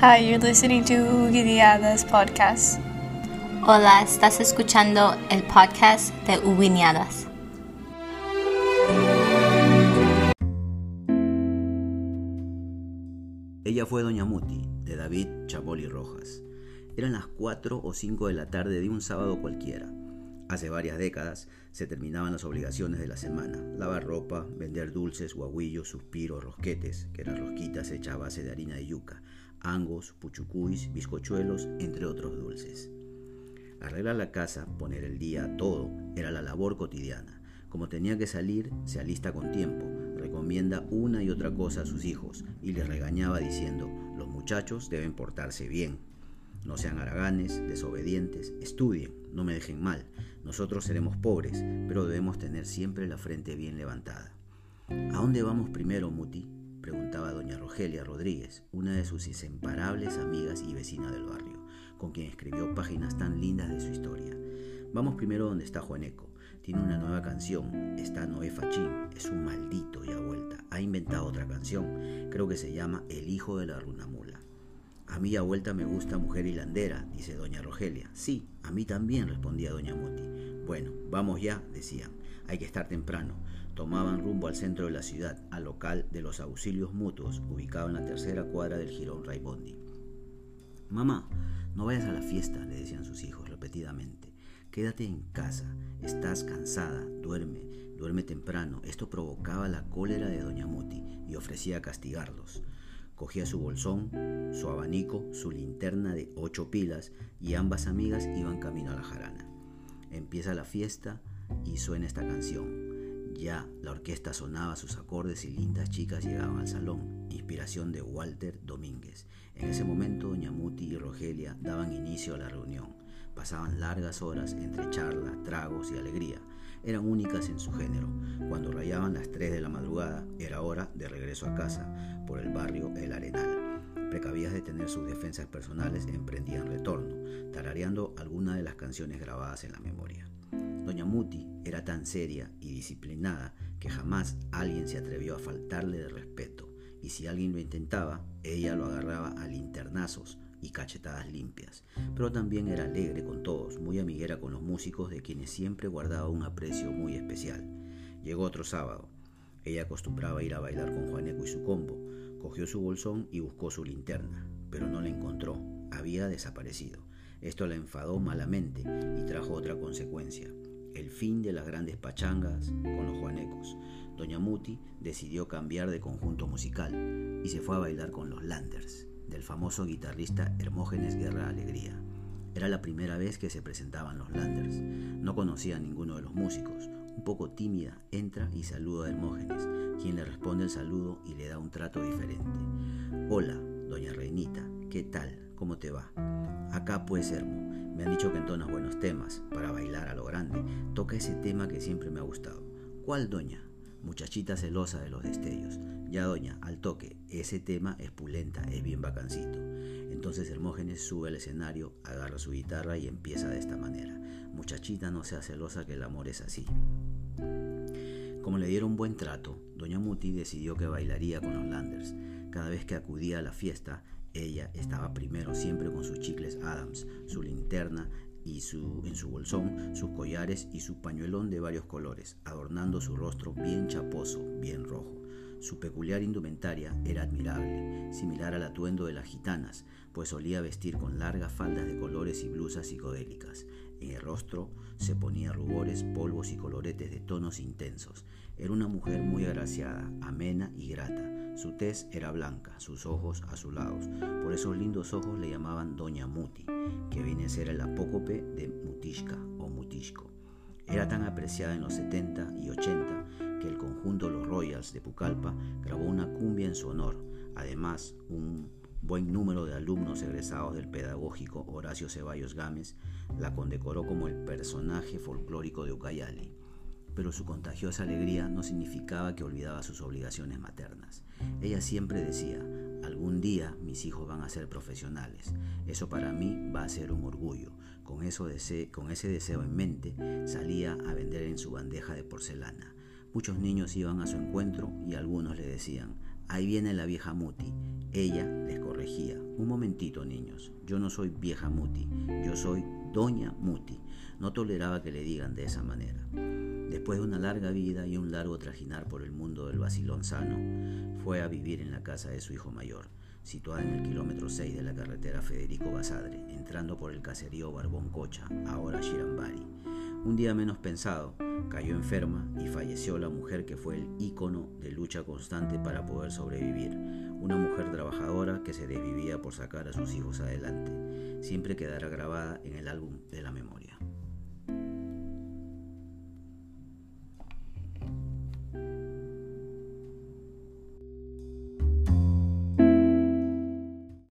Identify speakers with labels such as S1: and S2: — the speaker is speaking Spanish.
S1: Hi, you're listening to Uginiadas podcast.
S2: Hola, estás escuchando el podcast de Uginiadas.
S3: Ella fue Doña Muti, de David Chapoli Rojas. Eran las 4 o 5 de la tarde de un sábado cualquiera. Hace varias décadas se terminaban las obligaciones de la semana. Lavar ropa, vender dulces, guaguillos, suspiros, rosquetes, que eran rosquitas hechas a base de harina de yuca, angos, puchucuis, bizcochuelos, entre otros dulces. Arreglar la casa, poner el día, todo, era la labor cotidiana. Como tenía que salir, se alista con tiempo, recomienda una y otra cosa a sus hijos y les regañaba diciendo, los muchachos deben portarse bien. No sean haraganes, desobedientes, estudien, no me dejen mal. Nosotros seremos pobres, pero debemos tener siempre la frente bien levantada. ¿A dónde vamos primero, Muti? Preguntaba doña Rogelia Rodríguez, una de sus inseparables amigas y vecina del barrio, con quien escribió páginas tan lindas de su historia. Vamos primero donde está Juaneco. Tiene una nueva canción. Está Noé Fachín. Es un maldito y a vuelta. Ha inventado otra canción. Creo que se llama El hijo de la runamula. A mí a vuelta me gusta Mujer Hilandera, dice doña Rogelia. Sí, a mí también, respondía doña Moti. Bueno, vamos ya, decían. Hay que estar temprano tomaban rumbo al centro de la ciudad, al local de los auxilios mutuos, ubicado en la tercera cuadra del Girón Raibondi. Mamá, no vayas a la fiesta, le decían sus hijos repetidamente. Quédate en casa, estás cansada, duerme, duerme temprano. Esto provocaba la cólera de doña Muti y ofrecía castigarlos. Cogía su bolsón, su abanico, su linterna de ocho pilas y ambas amigas iban camino a la jarana. Empieza la fiesta y suena esta canción. Ya la orquesta sonaba sus acordes y lindas chicas llegaban al salón, inspiración de Walter Domínguez. En ese momento doña Muti y Rogelia daban inicio a la reunión. Pasaban largas horas entre charla, tragos y alegría. Eran únicas en su género. Cuando rayaban las 3 de la madrugada era hora de regreso a casa por el barrio El Arenal. Precavidas de tener sus defensas personales, emprendían retorno, tarareando alguna de las canciones grabadas en la memoria. Doña Muti era tan seria y disciplinada que jamás alguien se atrevió a faltarle de respeto, y si alguien lo intentaba, ella lo agarraba a linternazos y cachetadas limpias. Pero también era alegre con todos, muy amiguera con los músicos de quienes siempre guardaba un aprecio muy especial. Llegó otro sábado. Ella acostumbraba ir a bailar con Juaneco y su combo. Cogió su bolsón y buscó su linterna, pero no la encontró. Había desaparecido. Esto la enfadó malamente y trajo otra consecuencia el fin de las grandes pachangas con los juanecos. Doña Muti decidió cambiar de conjunto musical y se fue a bailar con los Landers, del famoso guitarrista Hermógenes Guerra Alegría. Era la primera vez que se presentaban los Landers. No conocía a ninguno de los músicos. Un poco tímida, entra y saluda a Hermógenes, quien le responde el saludo y le da un trato diferente. Hola, doña Reinita, ¿qué tal? ¿Cómo te va? Acá pues, Hermo. Me han dicho que entonas buenos temas para bailar a lo grande. Toca ese tema que siempre me ha gustado. ¿Cuál, doña? Muchachita celosa de los destellos. Ya, doña, al toque. Ese tema es pulenta, es bien bacancito. Entonces Hermógenes sube al escenario, agarra su guitarra y empieza de esta manera. Muchachita, no sea celosa que el amor es así. Como le dieron buen trato, doña Muti decidió que bailaría con los Landers. Cada vez que acudía a la fiesta, ella estaba primero siempre con sus chicles Adams, su linterna y su, en su bolsón sus collares y su pañuelón de varios colores, adornando su rostro bien chaposo, bien rojo. Su peculiar indumentaria era admirable, similar al atuendo de las gitanas, pues solía vestir con largas faldas de colores y blusas psicodélicas. En el rostro se ponía rubores, polvos y coloretes de tonos intensos. Era una mujer muy agraciada, amena y grata. Su tez era blanca, sus ojos azulados. Por esos lindos ojos le llamaban Doña Muti, que viene a ser el apócope de Mutishka o Mutishko. Era tan apreciada en los 70 y 80 que el conjunto Los Royals de Pucallpa grabó una cumbia en su honor. Además, un buen número de alumnos egresados del pedagógico Horacio Ceballos Gámez la condecoró como el personaje folclórico de Ucayali pero su contagiosa alegría no significaba que olvidaba sus obligaciones maternas. Ella siempre decía, algún día mis hijos van a ser profesionales, eso para mí va a ser un orgullo. Con, eso con ese deseo en mente, salía a vender en su bandeja de porcelana. Muchos niños iban a su encuentro y algunos le decían, ahí viene la vieja Muti. Ella les Un momentito, niños. Yo no soy vieja Muti, yo soy doña Muti. No toleraba que le digan de esa manera. Después de una larga vida y un largo trajinar por el mundo del vacilón sano, fue a vivir en la casa de su hijo mayor, situada en el kilómetro 6 de la carretera Federico Basadre, entrando por el caserío Barbón Cocha, ahora Shirambari. Un día menos pensado, cayó enferma y falleció la mujer que fue el ícono de lucha constante para poder sobrevivir, una mujer trabajadora que se desvivía por sacar a sus hijos adelante. Siempre quedará grabada en el álbum de la memoria.